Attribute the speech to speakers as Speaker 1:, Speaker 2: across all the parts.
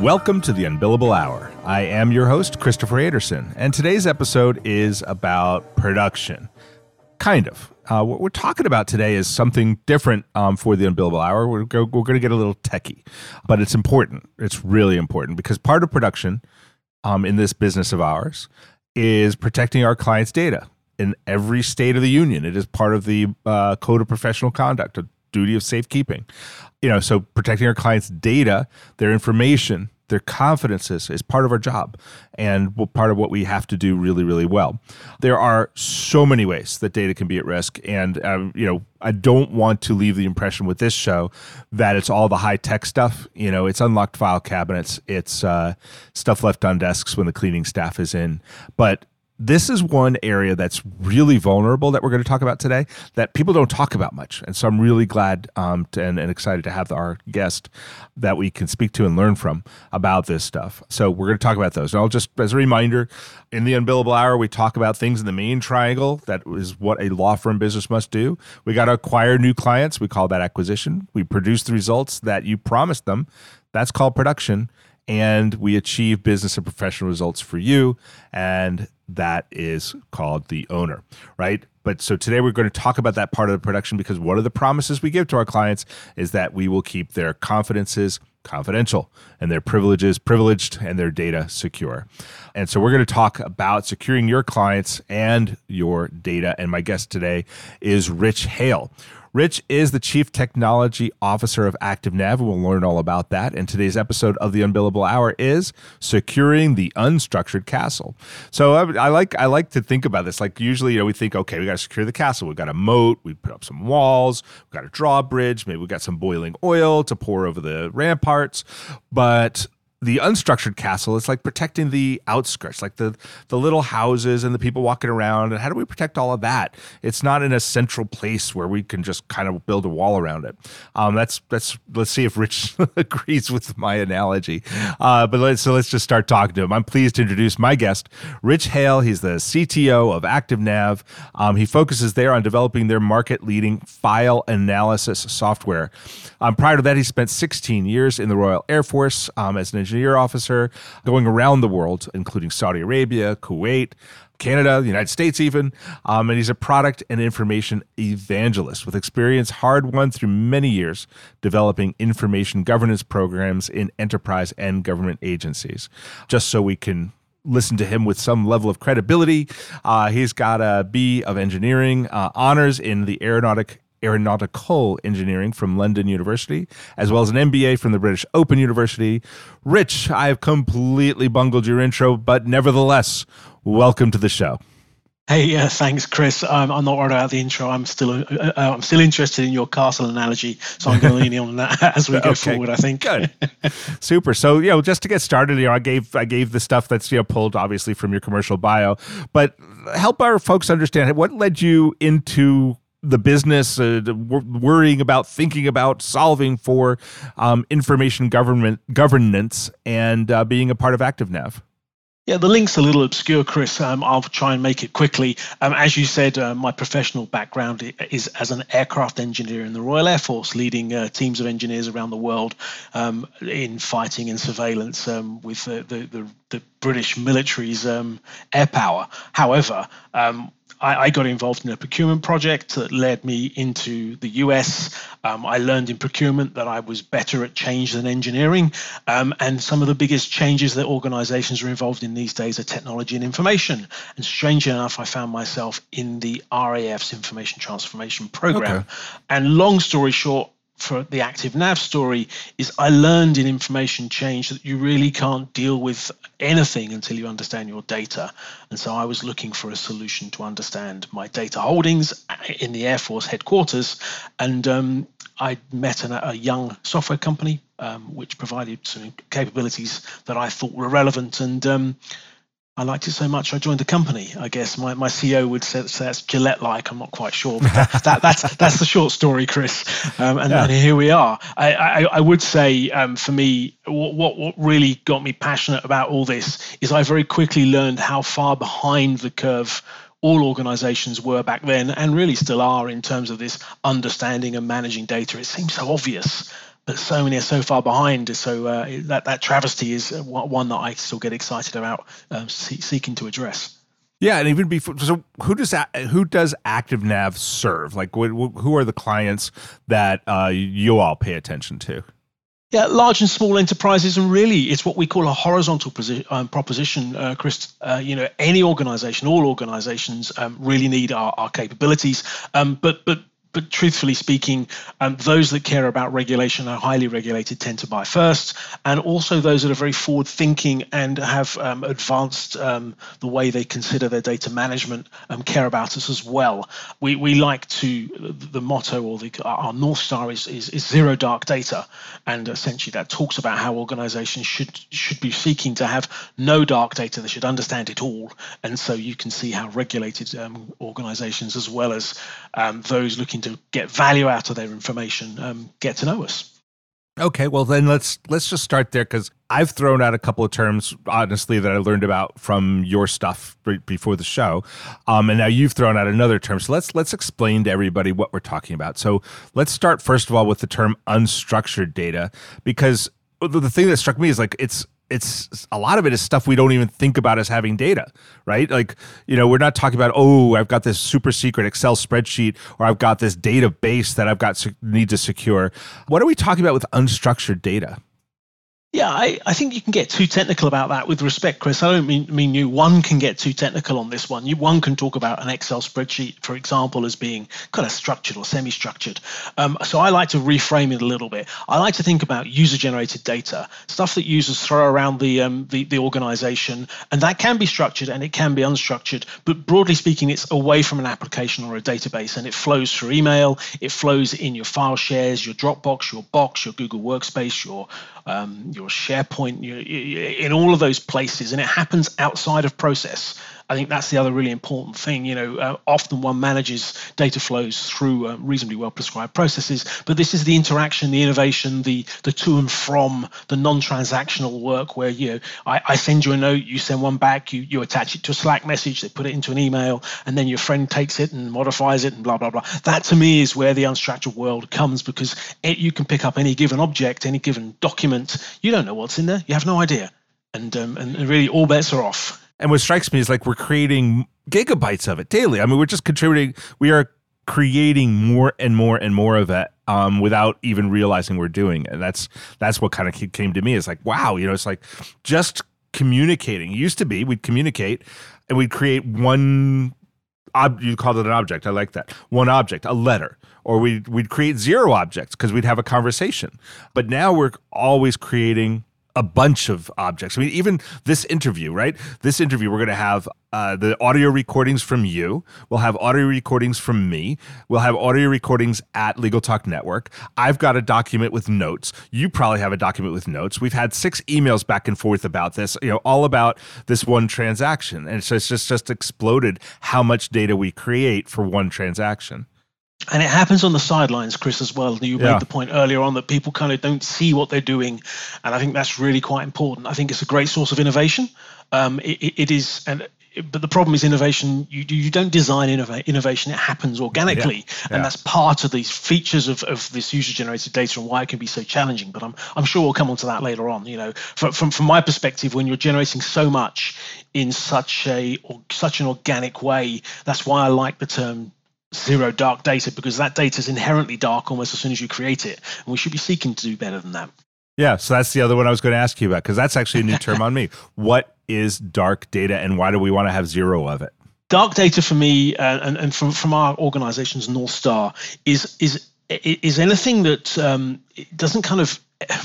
Speaker 1: Welcome to the Unbillable Hour. I am your host, Christopher Anderson, and today's episode is about production. Kind of. Uh, what we're talking about today is something different um, for the Unbillable Hour. We're, go, we're going to get a little techie, but it's important. It's really important because part of production um, in this business of ours is protecting our clients' data in every state of the union. It is part of the uh, Code of Professional Conduct, duty of safekeeping. You know, so protecting our clients' data, their information, their confidences is part of our job and part of what we have to do really, really well. There are so many ways that data can be at risk, and um, you know, I don't want to leave the impression with this show that it's all the high tech stuff. You know, it's unlocked file cabinets, it's uh, stuff left on desks when the cleaning staff is in, but this is one area that's really vulnerable that we're going to talk about today that people don't talk about much. And so I'm really glad um, to, and, and, excited to have our guest that we can speak to and learn from about this stuff. So we're going to talk about those. And I'll just, as a reminder, in the Unbillable Hour, we talk about things in the main triangle. That is what a law firm business must do. We got to acquire new clients. We call that acquisition. We produce the results that you promised them. That's called production and we achieve business and professional results for you. And that is called the owner, right? But so today we're going to talk about that part of the production because one of the promises we give to our clients is that we will keep their confidences confidential and their privileges privileged and their data secure. And so we're going to talk about securing your clients and your data. And my guest today is Rich Hale. Rich is the Chief Technology Officer of ActiveNav. We'll learn all about that. And today's episode of the Unbillable Hour is securing the unstructured castle. So I, I like I like to think about this. Like usually, you know, we think, okay, we got to secure the castle. We've got a moat. We put up some walls. We've got a drawbridge. Maybe we've got some boiling oil to pour over the ramparts. But the unstructured castle it's like protecting the outskirts, like the the little houses and the people walking around. And how do we protect all of that? It's not in a central place where we can just kind of build a wall around it. Um, that's that's let's see if Rich agrees with my analogy. Uh, but let's so let's just start talking to him. I'm pleased to introduce my guest, Rich Hale. He's the CTO of ActiveNav. Um, he focuses there on developing their market leading file analysis software. Um, prior to that, he spent 16 years in the Royal Air Force um, as an engineer officer, going around the world, including Saudi Arabia, Kuwait, Canada, the United States, even. Um, and he's a product and information evangelist with experience hard won through many years developing information governance programs in enterprise and government agencies. Just so we can listen to him with some level of credibility, uh, he's got a B of engineering uh, honors in the aeronautic aeronautical engineering from London University, as well as an MBA from the British Open University. Rich, I have completely bungled your intro, but nevertheless, welcome to the show.
Speaker 2: Hey, uh, thanks, Chris. Um, I'm not worried about the intro. I'm still uh, uh, I'm still interested in your castle analogy, so I'm going to lean in on that as we go okay. forward. I think.
Speaker 1: Good, super. So you know, just to get started, you know, I gave I gave the stuff that's you know pulled obviously from your commercial bio, but help our folks understand what led you into the business, uh, worrying about, thinking about, solving for um, information government governance, and uh, being a part of ActiveNav.
Speaker 2: Yeah, the link's a little obscure, Chris. Um, I'll try and make it quickly. Um, as you said, uh, my professional background is as an aircraft engineer in the Royal Air Force, leading uh, teams of engineers around the world um, in fighting and surveillance um, with the, the, the, the, British military's um, air power. However, um, I, I, got involved in a procurement project that led me into the US. Um, I learned in procurement that I was better at change than engineering. Um, and some of the biggest changes that organizations are involved in these days are technology and information. And strangely enough, I found myself in the RAF's information transformation program. Okay. And long story short, for the ActiveNav story is I learned in information change that you really can't deal with anything until you understand your data. And so I was looking for a solution to understand my data holdings in the Air Force headquarters. And um, I met an, a young software company um, which provided some capabilities that I thought were relevant. And um, I liked it so much I joined the company. I guess my, my CEO would say, say that's Gillette like. I'm not quite sure, but that, that, that's that's the short story, Chris. Um, and, yeah. and, here we are. I, I, I would say um, for me, what, what what really got me passionate about all this is I very quickly learned how far behind the curve all organizations were back then and really still are in terms of this understanding and managing data. It seems so obvious but so many are so far behind. So uh, that that travesty is one that I still get excited about um, seeking to address.
Speaker 1: Yeah, and even before, so who does who does ActiveNav serve? Like, who are the clients that uh, you all pay attention to?
Speaker 2: Yeah, large and small enterprises, and really, it's what we call a horizontal posi- um, proposition, uh, Chris. Uh, you know, any organization, all organizations, um, really need our, our capabilities. Um, but but but truthfully speaking, um, those that care about regulation are highly regulated tend to buy first, and also those that are very forward thinking and have um, advanced um, the way they consider their data management um, care about us as well. We, we like to, the motto or the, our North Star is, is, is zero dark data, and essentially that talks about how organizations should, should be seeking to have no dark data, they should understand it all. And so you can see how regulated um, organizations, as well as um, those looking to get value out of their information um, get to know us.
Speaker 1: Okay, well then let's let's just start there because I've thrown out a couple of terms, honestly, that I learned about from your stuff before the show, um, and now you've thrown out another term. So let's let's explain to everybody what we're talking about. So let's start first of all with the term unstructured data because the thing that struck me is like it's it's a lot of it is stuff we don't even think about as having data, right? Like, you know, we're not talking about, oh, I've got this super secret Excel spreadsheet or I've got this database that I've got to need to secure. What are we talking about with unstructured data?
Speaker 2: Yeah, I, I think you can get too technical about that with respect, Chris. I don't mean, mean you. One can get too technical on this one. You, one can talk about an Excel spreadsheet, for example, as being kind of structured or semi structured. Um, so I like to reframe it a little bit. I like to think about user generated data, stuff that users throw around the, um, the, the organization. And that can be structured and it can be unstructured. But broadly speaking, it's away from an application or a database and it flows through email, it flows in your file shares, your Dropbox, your Box, your Google Workspace, your um, your SharePoint, your, in all of those places, and it happens outside of process. I think that's the other really important thing. You know, uh, often one manages data flows through uh, reasonably well prescribed processes, but this is the interaction, the innovation, the the to and from, the non-transactional work where you know I, I send you a note, you send one back, you you attach it to a Slack message, they put it into an email, and then your friend takes it and modifies it and blah blah blah. That to me is where the unstructured world comes because it, you can pick up any given object, any given document, you don't know what's in there, you have no idea, and um, and really all bets are off.
Speaker 1: And what strikes me is like we're creating gigabytes of it daily. I mean, we're just contributing. We are creating more and more and more of it um, without even realizing we're doing it. And that's that's what kind of came to me. It's like, wow, you know, it's like just communicating. It used to be we'd communicate and we'd create one ob- you called it an object. I like that. One object, a letter. Or we'd, we'd create zero objects because we'd have a conversation. But now we're always creating a bunch of objects. I mean, even this interview, right? This interview, we're going to have uh, the audio recordings from you. We'll have audio recordings from me. We'll have audio recordings at Legal Talk Network. I've got a document with notes. You probably have a document with notes. We've had six emails back and forth about this, you know, all about this one transaction. And so it's just, just, just exploded how much data we create for one transaction
Speaker 2: and it happens on the sidelines, Chris, as well. You yeah. made the point earlier on that people kind of don't see what they're doing, and I think that's really quite important. I think it's a great source of innovation. Um, it, it is, and but the problem is innovation. You you don't design innovation; it happens organically, yeah. Yeah. and that's part of these features of, of this user-generated data and why it can be so challenging. But I'm I'm sure we'll come on to that later on. You know, from from, from my perspective, when you're generating so much in such a or such an organic way, that's why I like the term zero dark data because that data is inherently dark almost as soon as you create it. And we should be seeking to do better than that.
Speaker 1: Yeah, so that's the other one I was going to ask you about because that's actually a new term on me. What is dark data and why do we want to have zero of it?
Speaker 2: Dark data for me uh, and, and from, from our organization's North Star is is is anything that um, doesn't kind of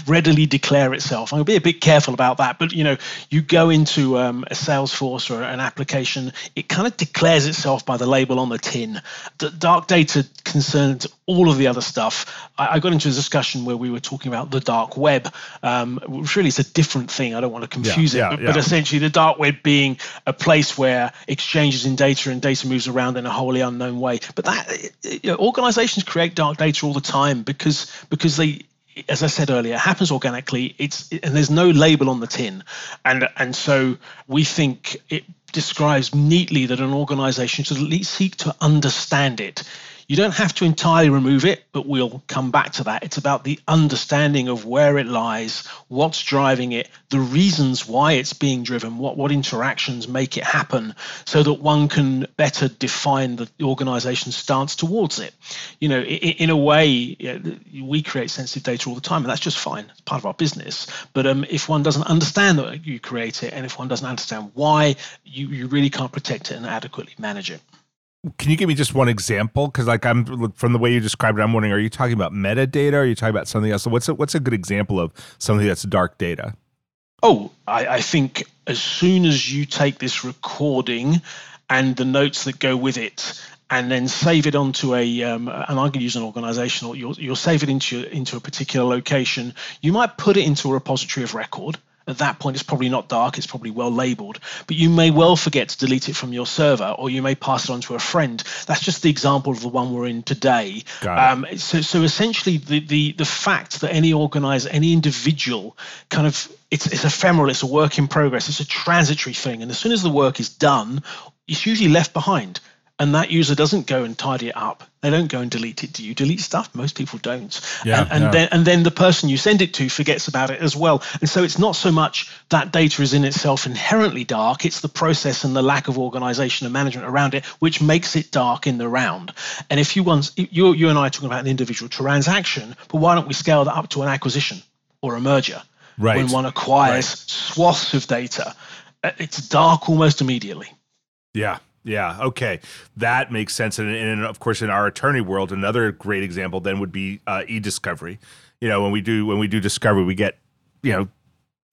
Speaker 2: readily declare itself. To be a bit careful about that, but you know, you go into um, a Salesforce or an application, it kind of declares itself by the label on the tin. The dark data concerns all of the other stuff. I, I, got into a discussion where we were talking about the dark web, um, which really is a different thing. I don't want to confuse yeah, it, yeah, but, yeah. but, essentially, the dark web being a place where exchanges in data and data moves around in a wholly unknown way. But that you know, organizations create dark data all the time because because they as I said earlier, it happens organically. It's and there's no label on the tin, and and so we think it describes neatly that an organization should at least seek to understand it you don't have to entirely remove it, but we'll come back to that. It's about the understanding of where it lies, what's driving it, the reasons why it's being driven, what, what interactions make it happen, so that one can better define the organization's stance towards it. You know, in, in a way, we create sensitive data all the time, and that's just fine. It's part of our business. But um, if one doesn't understand that you create it, and if one doesn't understand why, you, you really can't protect it and adequately manage it.
Speaker 1: Can you give me just one example? Because like I'm from the way you described it, I'm wondering: Are you talking about metadata? Are you talking about something else? So what's a, what's a good example of something that's dark data?
Speaker 2: Oh, I, I think as soon as you take this recording and the notes that go with it, and then save it onto a um, and going to use an organizational. You'll you'll save it into into a particular location. You might put it into a repository of record at that point it's probably not dark it's probably well labeled but you may well forget to delete it from your server or you may pass it on to a friend. That's just the example of the one we're in today. Um, so, so essentially the, the the fact that any organizer any individual kind of it's, it's ephemeral it's a work in progress it's a transitory thing and as soon as the work is done it's usually left behind and that user doesn't go and tidy it up. They don't go and delete it. Do you delete stuff? Most people don't. Yeah, and, and yeah. then and then the person you send it to forgets about it as well. And so it's not so much that data is in itself inherently dark, it's the process and the lack of organization and management around it which makes it dark in the round. And if you want you you and I are talking about an individual transaction, but why don't we scale that up to an acquisition or a merger?
Speaker 1: Right.
Speaker 2: When one acquires right. swaths of data, uh, it's dark almost immediately.
Speaker 1: Yeah, yeah. Okay. That makes sense. And, and, of course, in our attorney world, another great example then would be uh, e-discovery. You know, when we do when we do discovery, we get you know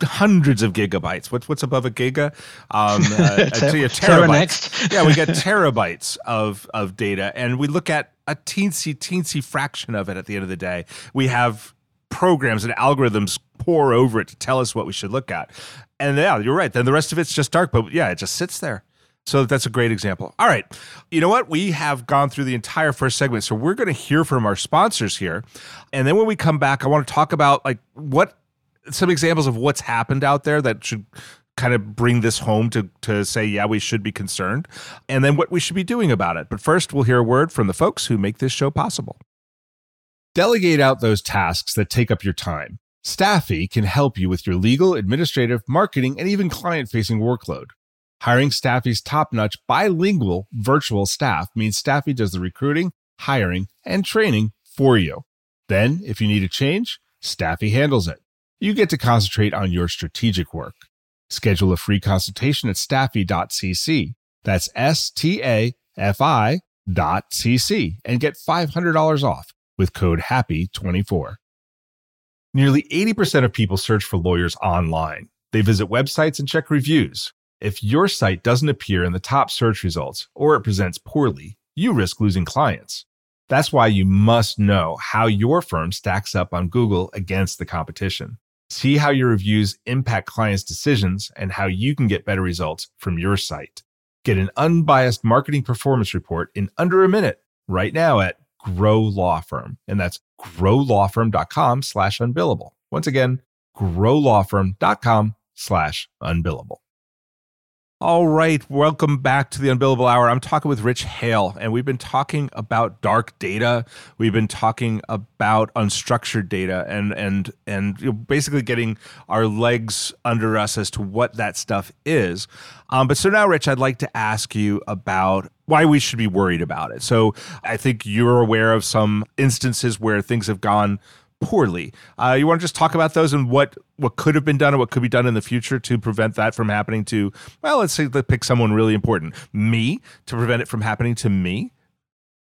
Speaker 1: hundreds of gigabytes. What's what's above a giga? Um, uh, Ter- terabytes. yeah, we get terabytes of of data, and we look at a teensy teensy fraction of it. At the end of the day, we have programs and algorithms pore over it to tell us what we should look at. And yeah, you're right. Then the rest of it's just dark, but yeah, it just sits there. So that's a great example. All right. You know what? We have gone through the entire first segment. So we're going to hear from our sponsors here. And then when we come back, I want to talk about like what some examples of what's happened out there that should kind of bring this home to to say yeah, we should be concerned and then what we should be doing about it. But first, we'll hear a word from the folks who make this show possible. Delegate out those tasks that take up your time. Staffi can help you with your legal, administrative, marketing, and even client facing workload. Hiring Staffi's top notch bilingual virtual staff means Staffi does the recruiting, hiring, and training for you. Then, if you need a change, Staffi handles it. You get to concentrate on your strategic work. Schedule a free consultation at staffi.cc. That's S T A F I dot cc and get $500 off with code HAPPY24. Nearly 80% of people search for lawyers online. They visit websites and check reviews. If your site doesn't appear in the top search results or it presents poorly, you risk losing clients. That's why you must know how your firm stacks up on Google against the competition. See how your reviews impact clients' decisions and how you can get better results from your site. Get an unbiased marketing performance report in under a minute right now at Grow Law Firm. And that's growlawfirm.com slash unbillable. Once again, growlawfirm.com slash unbillable. All right, welcome back to the Unbillable Hour. I'm talking with Rich Hale, and we've been talking about dark data. We've been talking about unstructured data, and and and basically getting our legs under us as to what that stuff is. Um, but so now, Rich, I'd like to ask you about why we should be worried about it. So I think you're aware of some instances where things have gone poorly. Uh, you want to just talk about those and what what could have been done and what could be done in the future to prevent that from happening to well, let's say let's pick someone really important, me, to prevent it from happening to me.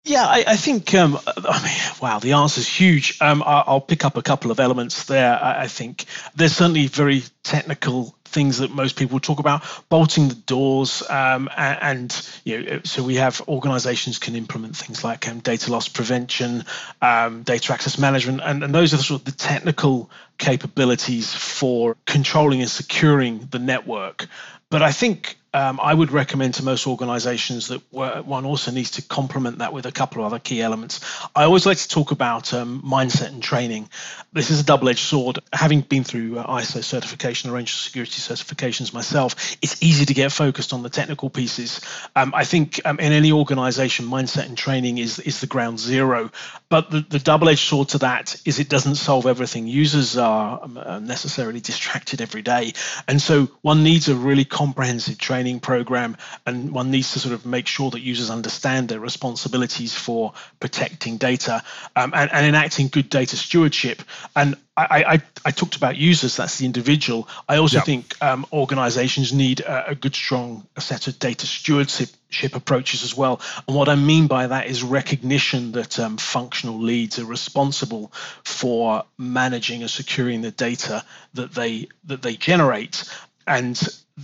Speaker 2: Yeah, I, I think, um, I mean, wow, the answer is huge. Um, I, will pick up a couple of elements there. I, I, think there's certainly very technical things that most people talk about, bolting the doors, um, and, and, you know, so we have organizations can implement things like um, data loss prevention, um, data access management, and, and those are the sort of the technical capabilities for controlling and securing the network. But I think um, I would recommend to most organizations that one also needs to complement that with a couple of other key elements. I always like to talk about um, mindset and training. This is a double edged sword. Having been through uh, ISO certification, a range of security certifications myself, it's easy to get focused on the technical pieces. Um, I think um, in any organization, mindset and training is, is the ground zero. But the, the double edged sword to that is it doesn't solve everything. Users are um, necessarily distracted every day. And so one needs a really comprehensive training training program, and one needs to sort of make sure that users understand their responsibilities for protecting data um, and, and enacting good data stewardship. And I, I, I, talked about users, that's the individual. I also think um, organizations need a, a, good, strong set of data stewardship approaches as well. And what I mean by that is recognition that um, functional leads are responsible for managing and securing the data that they that they generate. And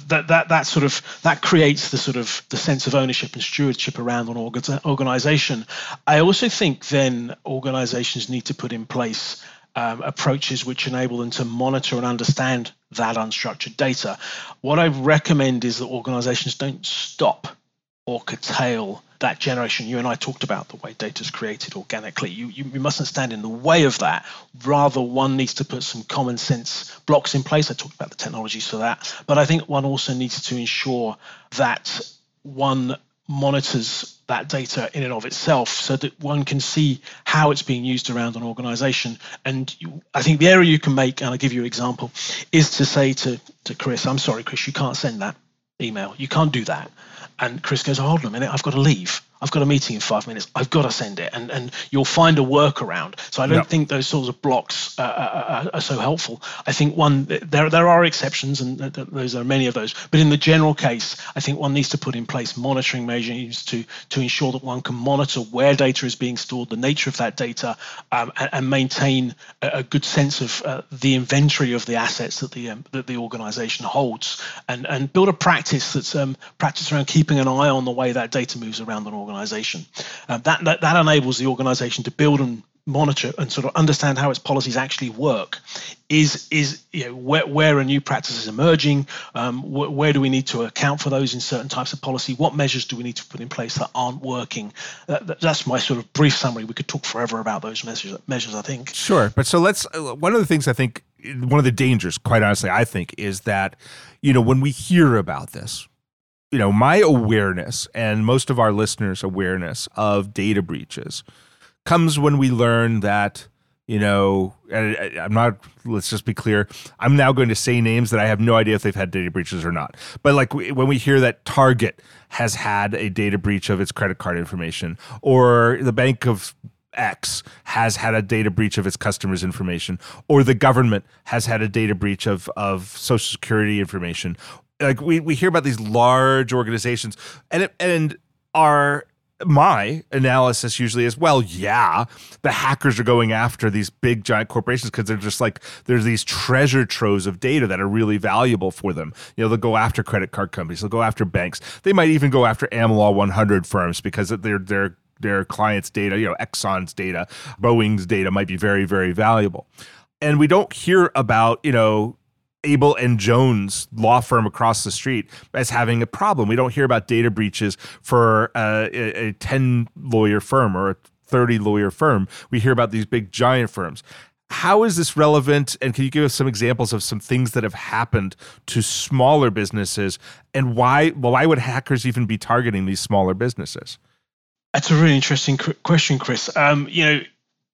Speaker 2: that that that sort of that creates the sort of the sense of ownership and stewardship around an organization. I also think then organizations need to put in place um, approaches which enable them to monitor and understand that unstructured data. What I recommend is that organizations don't stop or curtail that generation. You and I talked about the way data is created organically. You, you, you, mustn't stand in the way of that. Rather, one needs to put some common sense blocks in place. I talked about the technologies for that. But I think one also needs to ensure that one monitors that data in and of itself so that one can see how it's being used around an organization. And you, I think the area you can make, and I'll give you an example, is to say to, to Chris, I'm sorry, Chris, you can't send that email. You can't do that. And Chris goes, oh, hold on a minute, I've got to leave. I've got a meeting in five minutes. I've got to send it, and and you'll find a workaround. So I don't yep. think those sorts of blocks uh, are, uh, uh, are, so helpful. I think one there there are exceptions, and those are many of those. But in the general case, I think one needs to put in place monitoring measures to to ensure that one can monitor where data is being stored, the nature of that data, um, and, and, maintain a, a, good sense of uh, the inventory of the assets that the um, that the organisation holds, and and build a practice that's um, practice around keeping an eye on the way that data moves around an organisation organization. Uh, that, that, that enables the organization to build and monitor and sort of understand how its policies actually work. Is is you know where, where a new practice is emerging um, wh- where do we need to account for those in certain types of policy? What measures do we need to put in place that aren't working? That, that's my sort of brief summary. We could talk forever about those measures measures i think.
Speaker 1: Sure but so let's uh, one of the things i think one of the dangers quite honestly i think is that you know when we hear about this you know, my awareness and most of our listeners' awareness of data breaches comes when we learn that, you know, I'm not, let's just be clear. I'm now going to say names that I have no idea if they've had data breaches or not. But like when we hear that Target has had a data breach of its credit card information, or the Bank of X has had a data breach of its customers' information, or the government has had a data breach of, of social security information, like we, we hear about these large organizations and it, and our my analysis usually is well yeah the hackers are going after these big giant corporations because they're just like there's these treasure troves of data that are really valuable for them. You know they'll go after credit card companies they'll go after banks. They might even go after AmLaw 100 firms because their their their clients data you know Exxon's data Boeing's data might be very very valuable. And we don't hear about you know Abel and Jones law firm across the street as having a problem. We don't hear about data breaches for uh, a, a 10 lawyer firm or a 30 lawyer firm. We hear about these big giant firms. How is this relevant? And can you give us some examples of some things that have happened to smaller businesses and why, well, why would hackers even be targeting these smaller businesses?
Speaker 2: That's a really interesting question, Chris. Um, you know,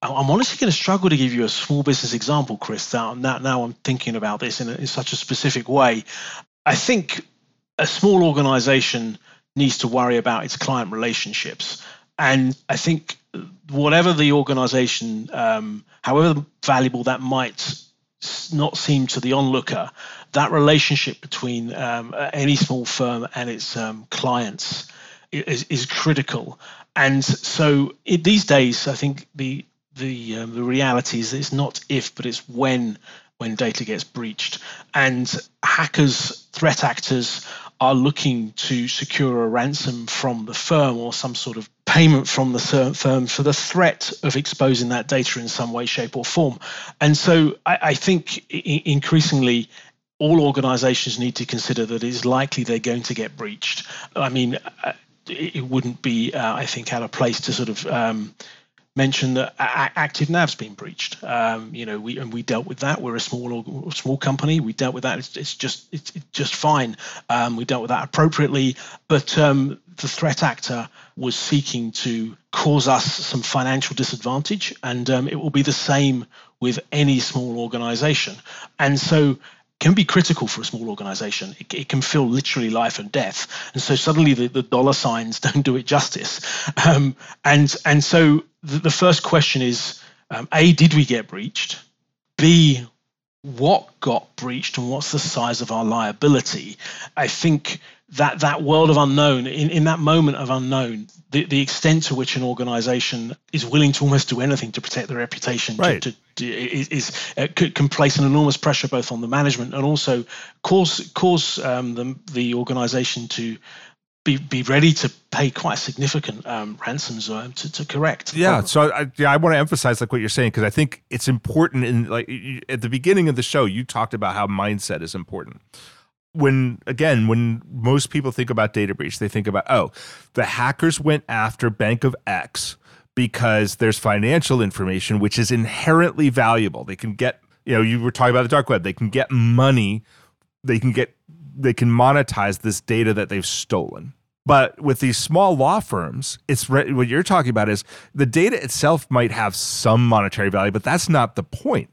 Speaker 2: I'm honestly going to struggle to give you a small business example, Chris. Now, now, I'm thinking about this in, a, in such a specific way. I think a small organization needs to worry about its client relationships. And I think whatever the organization, um, however valuable that might not seem to the onlooker, that relationship between um, any small firm and its um, clients is, is critical. And so it, these days, I think the the um, the reality is it's not if, but it's when when data gets breached. And hackers, threat actors are looking to secure a ransom from the firm or some sort of payment from the firm for the threat of exposing that data in some way, shape, or form. And so I, I think increasingly all organizations need to consider that it's likely they're going to get breached. I mean, uh, it wouldn't be, uh, I think, out of place to sort of um, mention that ActiveNav's been breached. Um, you know we and we dealt with that. We're a small small company. We dealt with that. It's, it's just it's, it's, just fine. Um, we dealt with that appropriately. But um, the threat actor was seeking to cause us some financial disadvantage. And um, it will be the same with any small organization. And so can be critical for a small organization. It, it, can feel literally life and death. And so suddenly the, the dollar signs don't do it justice. Um, and, and so the, the first question is um, A, did we get breached? B, what got breached and what's the size of our liability? I think that that world of unknown in, in that moment of unknown the, the extent to which an organization is willing to almost do anything to protect their reputation
Speaker 1: right.
Speaker 2: to, to, is, is uh, can place an enormous pressure both on the management and also cause cause um, the, the organization to be, be ready to pay quite significant um, ransoms uh, to, to correct.
Speaker 1: Yeah, so I, yeah, I want to emphasize like what you're saying because I think it's important. In like at the beginning of the show, you talked about how mindset is important when again when most people think about data breach they think about oh the hackers went after bank of x because there's financial information which is inherently valuable. They can get you know you were talking about the dark web. They can get money. They can get they can monetize this data that they've stolen. But with these small law firms it's re- what you're talking about is the data itself might have some monetary value but that's not the point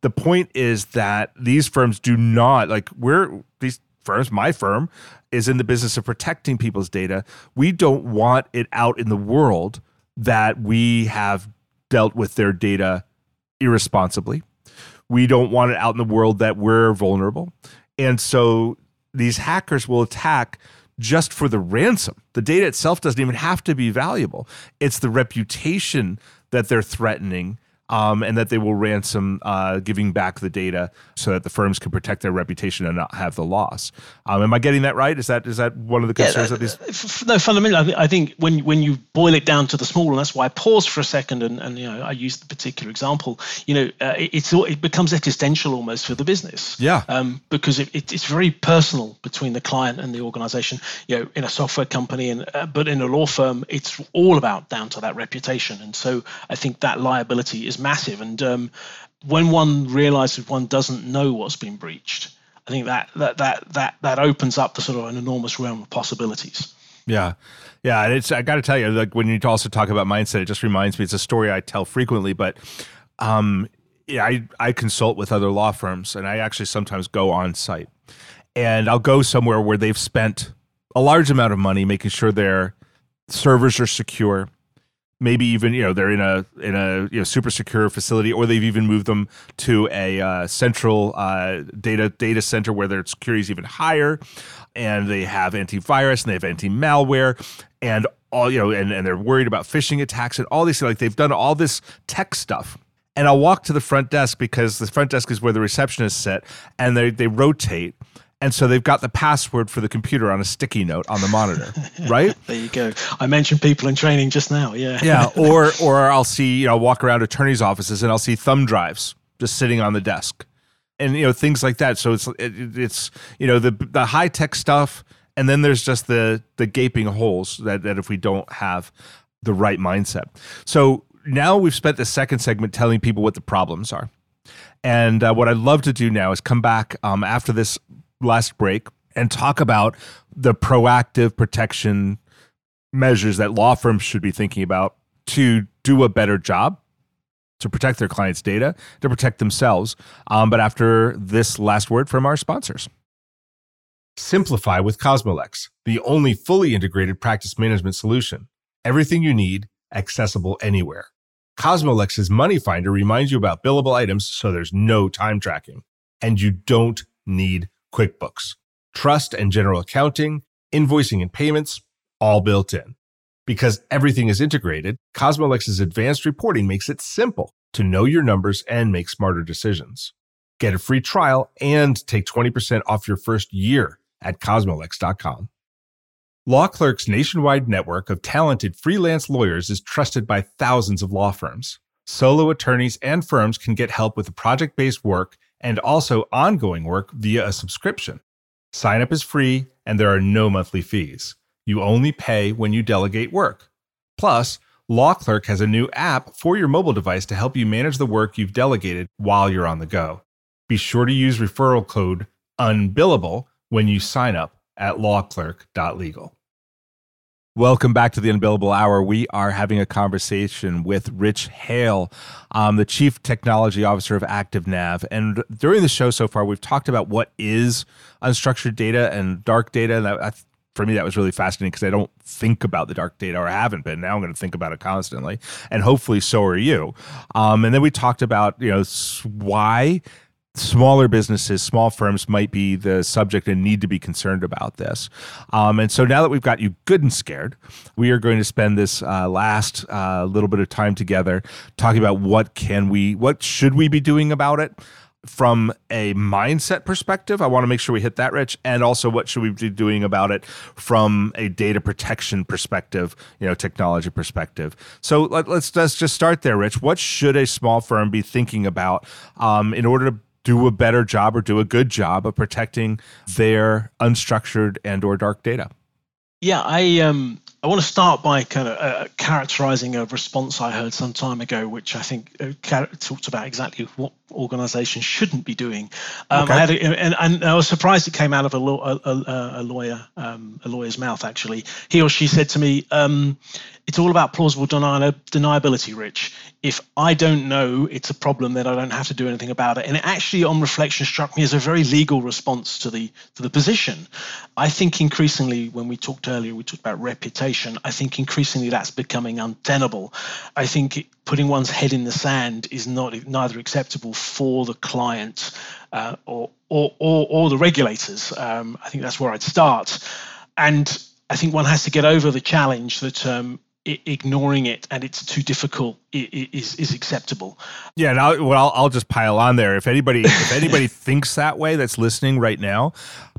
Speaker 1: the point is that these firms do not like we're these firms my firm is in the business of protecting people's data. We don't want it out in the world that we have dealt with their data irresponsibly. We don't want it out in the world that we're vulnerable. And so these hackers will attack just for the ransom. The data itself doesn't even have to be valuable. It's the reputation that they're threatening um, and that they will ransom uh, giving back the data so that the firms can protect their reputation and not have the loss. Um, am I getting that right? Is that is that one of the concerns yeah, that,
Speaker 2: of these? No, fundamentally, I think when when you boil it down to the small, and that's why I paused for a second and, and you know I used the particular example. You know, uh, it, it's it becomes existential almost for the business.
Speaker 1: Yeah.
Speaker 2: Um, because it, it, it's very personal between the client and the organization. You know, in a software company and uh, but in a law firm, it's all about down to that reputation, and so I think that liability is massive. And um, when one realizes one doesn't know what's been breached, I think that that that that that opens up the sort of an enormous realm of possibilities.
Speaker 1: Yeah. Yeah, and it's I got to tell you like when you also talk about mindset it just reminds me it's a story I tell frequently but um yeah, I I consult with other law firms and I actually sometimes go on site. And I'll go somewhere where they've spent a large amount of money making sure their servers are secure, maybe even you know they're in a in a you know super secure facility or they've even moved them to a uh, central uh, data data center where their security is even higher and they have antivirus and they have anti-malware and all you know and, and they're worried about phishing attacks and all these things. like they've done all this tech stuff and I'll walk to the front desk because the front desk is where the receptionist sit and they they rotate and so they've got the password for the computer on a sticky note on the monitor, right?
Speaker 2: there you go. I mentioned people in training just now. Yeah.
Speaker 1: yeah. Or or I'll see, you know, walk around attorneys' offices and I'll see thumb drives just sitting on the desk, and you know things like that. So it's it, it's you know the the high tech stuff, and then there's just the the gaping holes that that if we don't have the right mindset. So now we've spent the second segment telling people what the problems are. And uh, what I'd love to do now is come back um, after this last break and talk about the proactive protection measures that law firms should be thinking about to do a better job to protect their clients' data, to protect themselves. Um, but after this last word from our sponsors. Simplify with Cosmolex, the only fully integrated practice management solution. Everything you need, accessible anywhere. Cosmolex's Money Finder reminds you about billable items so there's no time tracking. And you don't need QuickBooks, trust and general accounting, invoicing and payments, all built in. Because everything is integrated, Cosmolex's advanced reporting makes it simple to know your numbers and make smarter decisions. Get a free trial and take 20% off your first year at cosmolex.com. Law Clerk's nationwide network of talented freelance lawyers is trusted by thousands of law firms. Solo attorneys and firms can get help with project based work and also ongoing work via a subscription. Sign up is free and there are no monthly fees. You only pay when you delegate work. Plus, Law Clerk has a new app for your mobile device to help you manage the work you've delegated while you're on the go. Be sure to use referral code UNBILLABLE when you sign up at lawclerk.legal. Welcome back to the Unbillable Hour. We are having a conversation with Rich Hale, um, the Chief Technology Officer of ActiveNav. And during the show so far, we've talked about what is unstructured data and dark data. And that, for me, that was really fascinating because I don't think about the dark data or haven't been. Now I'm going to think about it constantly. And hopefully, so are you. Um, and then we talked about, you know, why smaller businesses, small firms might be the subject and need to be concerned about this. Um, and so now that we've got you good and scared, we are going to spend this uh, last uh, little bit of time together talking about what can we, what should we be doing about it from a mindset perspective. I want to make sure we hit that, Rich, and also what should we be doing about it from a data protection perspective, you know, technology perspective. So let, us let's just start there, Rich. What should a small firm be thinking about um, in order to do a better job or do a good job of protecting their unstructured and or dark data.
Speaker 2: Yeah, I um I want to start by kind of uh, characterizing a response I heard some time ago, which I think uh, talked about exactly what organizations shouldn't be doing. Um, okay. I had a, and, and, I was surprised it came out of a, law, a, a, a lawyer, um, a lawyer's mouth. Actually, he or she said to me, um, "It's all about plausible deni- deniability, Rich. If I don't know it's a problem, then I don't have to do anything about it." And it actually, on reflection, struck me as a very legal response to the to the position. I think increasingly, when we talked earlier, we talked about reputation. I think increasingly that's becoming untenable. I think putting one's head in the sand is not neither acceptable for the client uh, or, or, or, or, the regulators. Um, I think that's where I'd start. And I think one has to get over the challenge that um, ignoring it and it's too difficult is is acceptable.
Speaker 1: Yeah, and I'll, well, I'll, I'll just pile on there. If anybody if anybody thinks that way, that's listening right now,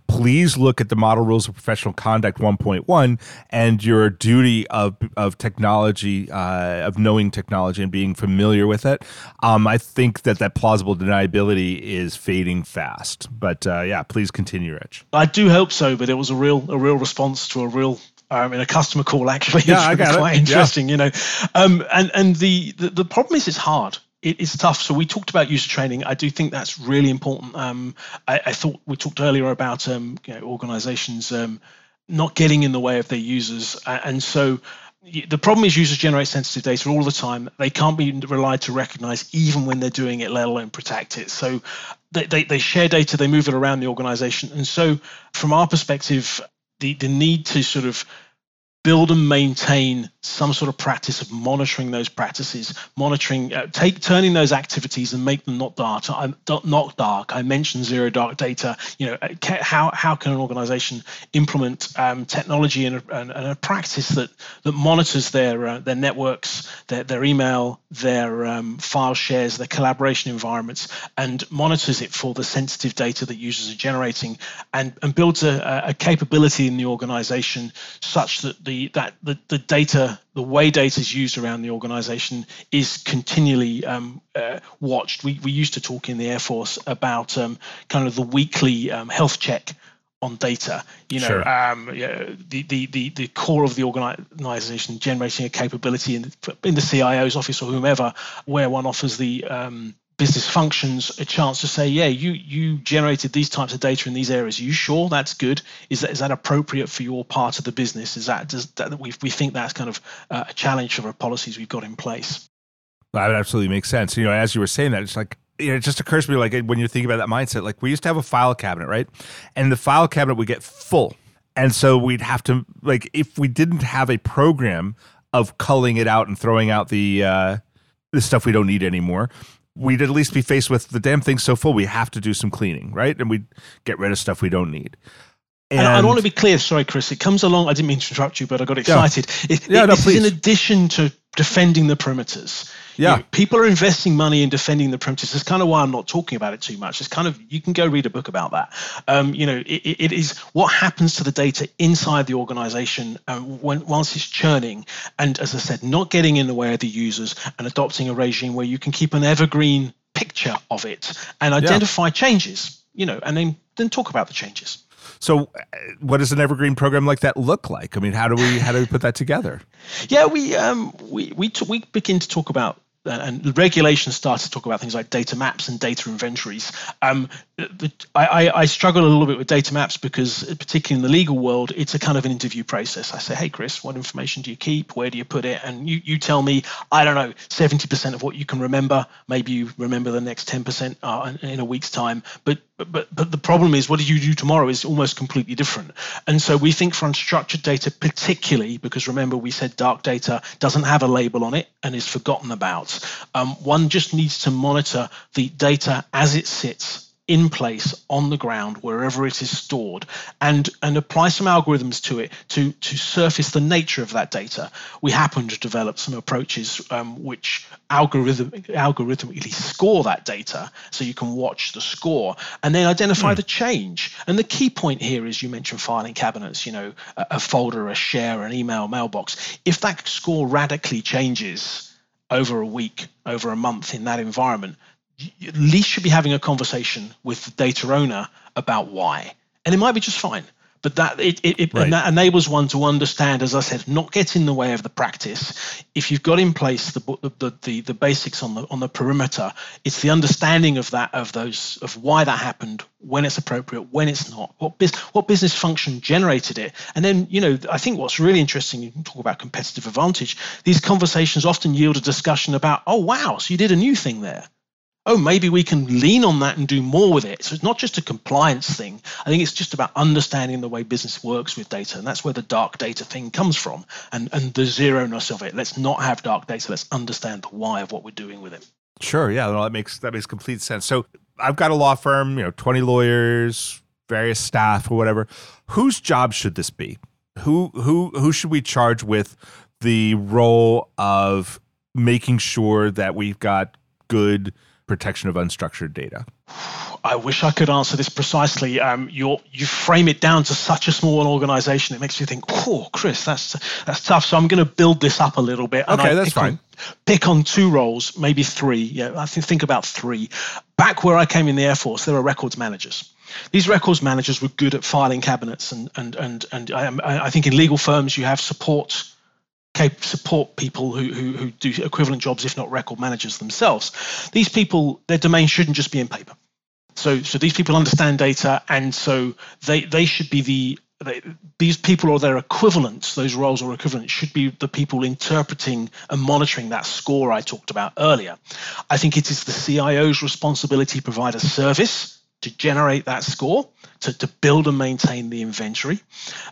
Speaker 1: please look at the model rules of professional conduct 1.1 and your duty of, of technology uh, of knowing technology and being familiar with it um, i think that that plausible deniability is fading fast but uh, yeah please continue rich
Speaker 2: i do hope so but it was a real a real response to a real um, in a customer call actually
Speaker 1: yeah, I got
Speaker 2: quite
Speaker 1: it.
Speaker 2: interesting yeah. you know um, and and the, the the problem is it's hard it is tough. So we talked about user training. I do think that's really important. Um, I, I, thought we talked earlier about um, you know, organizations um, not getting in the way of their users, and so the problem is users generate sensitive data all the time. They can't be relied to recognize even when they're doing it, let alone protect it. So they, they, they share data, they move it around the organization, and so from our perspective, the the need to sort of build and maintain some sort of practice of monitoring those practices, monitoring, uh, take turning those activities and make them not dark. I'm not dark. I mentioned zero dark data. You know, uh, how how can an organization implement um, technology and a, and a, practice that that monitors their uh, their networks, their their email, their um, file shares, their collaboration environments, and monitors it for the sensitive data that users are generating, and and builds a, a capability in the organization such that the that the, the data the way data is used around the organization is continually um, uh, watched we, we used to talk in the air force about um, kind of the weekly um, health check on data you know
Speaker 1: sure.
Speaker 2: um, yeah, the, the, the, the core of the organization generating a capability in, in the cio's office or whomever where one offers the um, business functions a chance to say, yeah, you you generated these types of data in these areas. Are you sure that's good? Is that is that appropriate for your part of the business? Is that does that we we think that's kind of uh, a challenge for the policies we've got in place?
Speaker 1: That absolutely makes sense. You know, as you were saying that, it's like you know, it just occurs to me like when you're thinking about that mindset, like we used to have a file cabinet, right? And the file cabinet would get full. And so we'd have to like if we didn't have a program of culling it out and throwing out the uh the stuff we don't need anymore, we'd at least be faced with the damn thing's so full we have to do some cleaning, right? And we'd get rid of stuff we don't need.
Speaker 2: And, and I want to be clear, sorry, Chris, it comes along. I didn't mean to interrupt you, but I got excited. Yeah, it, yeah it, no, this please. is in addition to defending the perimeters.
Speaker 1: Yeah.
Speaker 2: You know, people are investing money in defending the perimeters. That's kind of why I'm not talking about it too much. It's kind of, you can go read a book about that. Um, you know, it, it is what happens to the data inside the organization uh, when, once it's churning. And as I said, not getting in the way of the users and adopting a regime where you can keep an evergreen picture of it and identify yeah. changes, you know, and then, then talk about the changes.
Speaker 1: So, uh, what does an evergreen program like that look like? I mean, how do we how do we put that together?
Speaker 2: Yeah, we um we we t- we begin to talk about and regulation starts to talk about things like data maps and data inventories. Um, the, I, I, struggle a little bit with data maps because, particularly in the legal world, it's a kind of an interview process. I say, "Hey, Chris, what information do you keep? Where do you put it?" And you, you tell me, I don't know, seventy percent of what you can remember. Maybe you remember the next ten percent uh, in a week's time. But but but the problem is, what do you do tomorrow is almost completely different. And so we think for unstructured data, particularly because remember we said dark data doesn't have a label on it and is forgotten about. Um, one just needs to monitor the data as it sits in place on the ground wherever it is stored. And and apply some algorithms to it to to surface the nature of that data. We happen to develop some approaches um, which algorithm algorithmically score that data so you can watch the score and then identify mm. the change. And the key point here is you mentioned filing cabinets you know a, a folder a share an email mailbox. If that score radically changes over a week, over a month in that environment, at least should be having a conversation with the data owner about why. And it might be just fine but that it, it, it right. that enables one to understand as i said not get in the way of the practice if you've got in place the, the the, the basics on the on the perimeter it's the understanding of that of those of why that happened when it's appropriate when it's not what biz, what business function generated it and then you know i think what's really interesting you can talk about competitive advantage these conversations often yield a discussion about oh wow so you did a new thing there oh, maybe we can lean on that and do more with it. So it's not just a compliance thing. I think it's just about understanding the way business works with data. And that's where the dark data thing comes from and, and the zero-ness of it. Let's not have dark data. Let's understand the why of what we're doing with it.
Speaker 1: Sure. Yeah. that makes that makes complete sense. So I've got a law firm, you know, 20 lawyers, various staff or whatever. Whose job should this be? Who who who should we charge with the role of making sure that we've got good protection of unstructured data?
Speaker 2: I wish I could answer this precisely. Um, you you frame it down to such a small organization, it makes you think, "Oh, Chris, that's that's tough." So I'm going to build this up a little bit.
Speaker 1: Okay, that's fine.
Speaker 2: On, pick on two roles, maybe three. Yeah, I think think about three. Back where I came in the Air Force, there were records managers. These records managers were good at filing cabinets, and and and and I, I think in legal firms you have support support people who, who, who do equivalent jobs, if not record managers themselves. These people, their domain shouldn't just be in paper. So, so these people understand data, and so they they should be the they, these people or their equivalents, those roles or equivalents, should be the people interpreting and monitoring that score I talked about earlier. I think it is the CIO's responsibility to provide a service to generate that score, to, to build and maintain the inventory.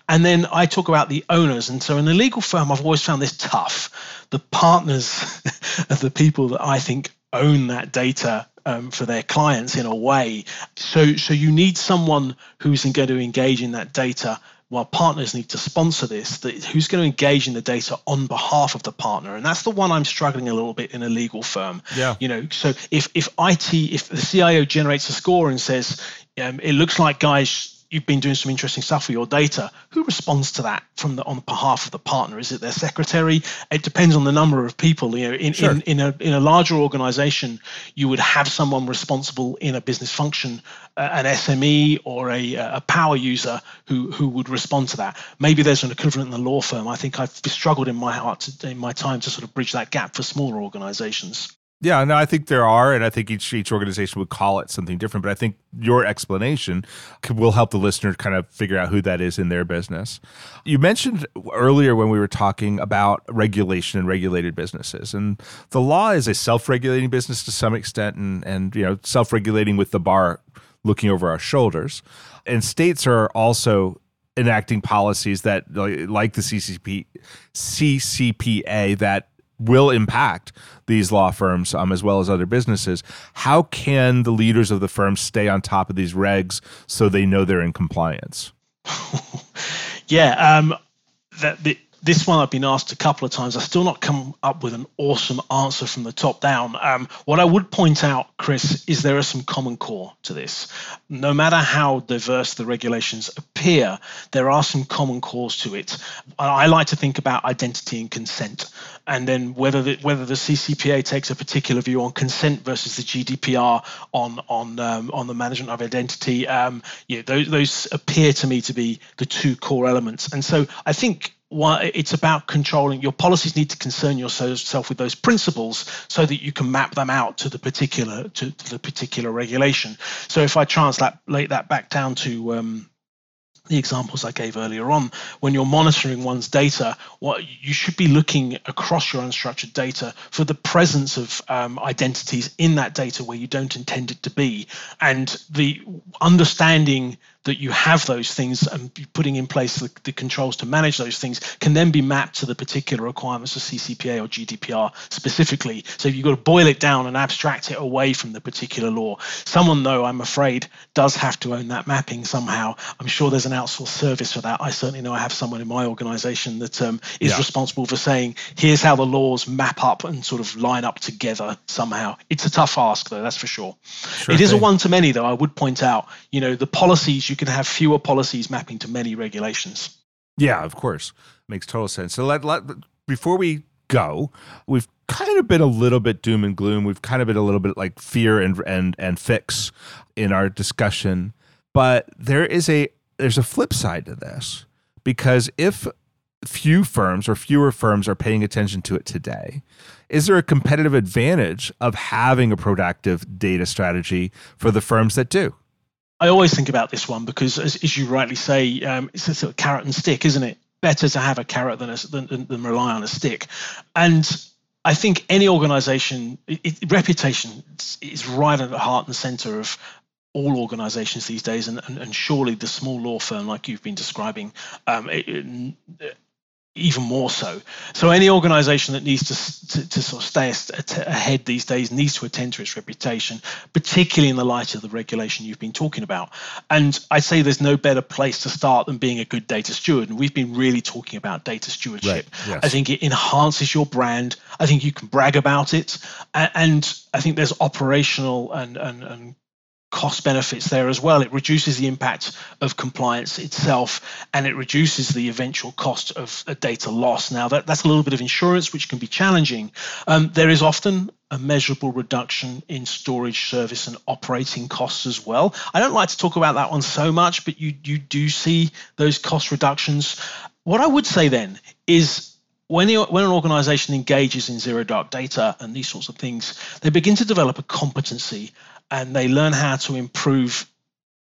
Speaker 2: And then I talk about the owners. And so in a legal firm, I've always found this tough. The partners are the people that I think own that data um, for their clients in a way. So, so you need someone who's going to engage in that data while partners need to sponsor this, that who's going to engage in the data on behalf of the partner, and that's the one I'm struggling a little bit in a legal firm.
Speaker 1: Yeah.
Speaker 2: You know, so if if IT, if the CIO generates a score and says, um, it looks like guys you've been doing some interesting stuff with your data. Who responds to that from the on behalf of the partner? Is it their secretary? It depends on the number of people. You know, in, sure. in, in a in a larger organization, you would have someone responsible in a business function, uh, an SME or a a power user who who would respond to that. Maybe there's an equivalent in the law firm. I think I've struggled in my heart to, in my time to sort of bridge that gap for smaller organizations.
Speaker 1: Yeah, no, I think there are, and I think each each organization would call it something different. But I think your explanation will help the listener kind of figure out who that is in their business. You mentioned earlier when we were talking about regulation and regulated businesses, and the law is a self-regulating business to some extent, and and you know self-regulating with the bar looking over our shoulders, and states are also enacting policies that like the CCP CCPA that will impact these law firms um, as well as other businesses. How can the leaders of the firms stay on top of these regs so they know they're in compliance?
Speaker 2: yeah, um, that this one I've been asked a couple of times. I've still not come up with an awesome answer from the top down. Um, what I would point out, Chris, is there are some common core to this. No matter how diverse the regulations appear, there are some common cores to it. I like to think about identity and consent, and then whether the, whether the CCPA takes a particular view on consent versus the GDPR on on um, on the management of identity. Um, yeah, those, those appear to me to be the two core elements, and so I think it's about controlling your policies need to concern yourself with those principles so that you can map them out to the particular to, to the particular regulation. So if i translate that back down to um, the examples I gave earlier on, when you're monitoring one's data, what you should be looking across your unstructured data for the presence of um, identities in that data where you don't intend it to be, and the understanding that you have those things and putting in place the, the, controls to manage those things can then be mapped to the particular requirements of CCPA or GDPR specifically. So you've got to boil it down and abstract it away from the particular law. Someone, though, I'm afraid, does have to own that mapping somehow. I'm sure there's an outsourced service for that. I certainly know I have someone in my organization that um, is yeah. responsible for saying, here's how the laws map up and sort of line up together somehow. It's a tough ask, though, that's for sure. sure it is a one to many, though, I would point out. You know, the policies you can have fewer policies mapping to many regulations.
Speaker 1: Yeah, of course. Makes total sense. So let, let before we go, we've kind of been a little bit doom and gloom. We've kind of been a little bit like fear and and and fix in our discussion. But there is a there's a flip side to this because if few firms or fewer firms are paying attention to it today, is there a competitive advantage of having a proactive data strategy for the firms that do?
Speaker 2: I always think about this one because, as, as you rightly say, um, it's a sort of carrot and stick, isn't it? Better to have a carrot than, a, than, than rely on a stick. And I think any organization, it, it, reputation is right at the heart and center of all organizations these days. And, and, and surely the small law firm, like you've been describing, um, it, even more so. So any organization that needs to, to, to sort of stay ahead these days needs to attend to its reputation, particularly in the light of the regulation you've been talking about. And I'd say there's no better place to start than being a good data steward. And we've been really talking about data stewardship. Right. Yes. I think it enhances your brand. I think you can brag about it. And I think there's operational and, and, and cost benefits there as well. It reduces the impact of compliance itself and it reduces the eventual cost of a data loss. Now, that, that's a little bit of insurance, which can be challenging. Um, there is often a measurable reduction in storage service and operating costs as well. I don't like to talk about that one so much, but you, you do see those cost reductions. What I would say then is when, when an organization engages in zero dark data and these sorts of things, they begin to develop a competency and they learn how to improve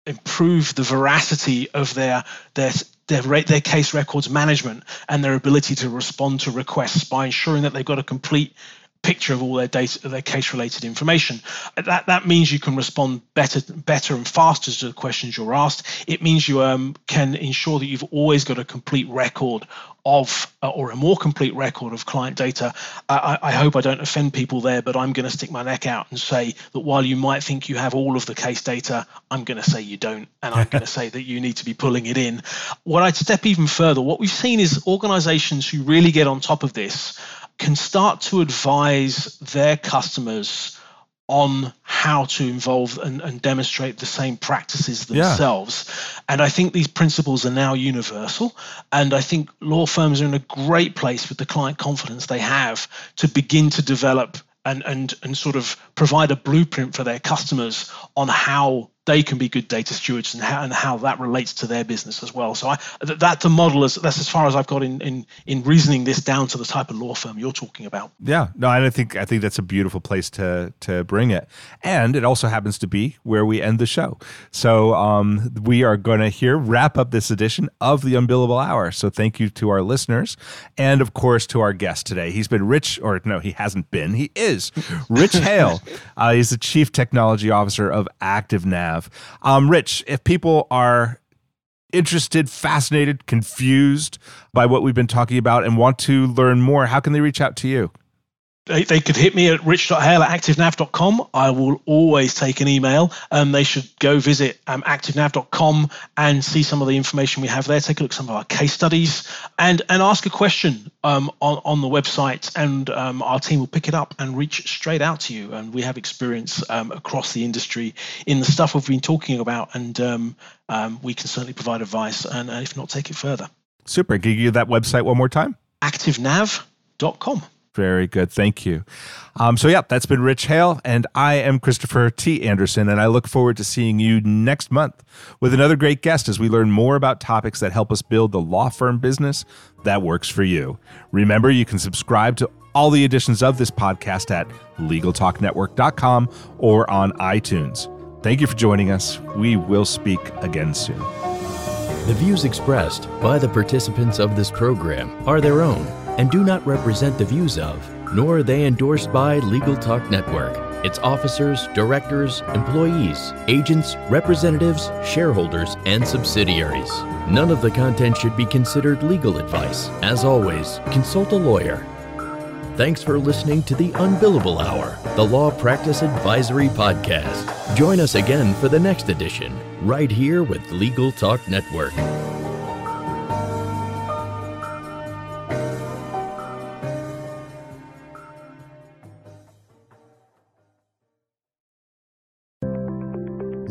Speaker 2: improve the veracity of their their their, their case records management and their ability to respond to requests by ensuring that they've got a complete picture of all their data, their case related information. That that means you can respond better, better and faster to the questions you're asked. It means you um, can ensure that you've always got a complete record of, uh, or a more complete record of client data. I, I hope I don't offend people there, but I'm going to stick my neck out and say that while you might think you have all of the case data, I'm going to say you don't, and I'm going to say that you need to be pulling it in. What I'd step even further, what we've seen is organizations who really get on top of this can start to advise their customers on how to involve and, and demonstrate the same practices themselves. Yeah. And I think these principles are now universal. And I think law firms are in a great place with the client confidence they have to begin to develop and, and, and sort of provide a blueprint for their customers on how they can be good data stewards and how, and how that relates to their business as well. So I, that's a model as that's as far as I've got in, in in reasoning this down to the type of law firm you're talking about.
Speaker 1: Yeah, no, I think I think that's a beautiful place to to bring it, and it also happens to be where we end the show. So um, we are going to here wrap up this edition of the Unbillable Hour. So thank you to our listeners, and of course to our guest today. He's been Rich, or no, he hasn't been. He is Rich Hale. Uh, he's the Chief Technology Officer of ActiveNav have. Um, Rich, if people are interested, fascinated, confused by what we've been talking about and want to learn more, how can they reach out to you?
Speaker 2: They, they could hit me at rich.hale at activenav.com. I will always take an email. Um, they should go visit um, activenav.com and see some of the information we have there. Take a look at some of our case studies and, and ask a question um, on, on the website, and um, our team will pick it up and reach straight out to you. And we have experience um, across the industry in the stuff we've been talking about, and um, we can certainly provide advice and, uh, if not, take it further.
Speaker 1: Super. Can you give that website one more time?
Speaker 2: activenav.com.
Speaker 1: Very good. Thank you. Um, so, yeah, that's been Rich Hale, and I am Christopher T. Anderson, and I look forward to seeing you next month with another great guest as we learn more about topics that help us build the law firm business that works for you. Remember, you can subscribe to all the editions of this podcast at LegalTalkNetwork.com or on iTunes. Thank you for joining us. We will speak again soon.
Speaker 3: The views expressed by the participants of this program are their own and do not represent the views of, nor are they endorsed by Legal Talk Network, its officers, directors, employees, agents, representatives, shareholders, and subsidiaries. None of the content should be considered legal advice. As always, consult a lawyer. Thanks for listening to the Unbillable Hour, the Law Practice Advisory Podcast. Join us again for the next edition, right here with Legal Talk Network.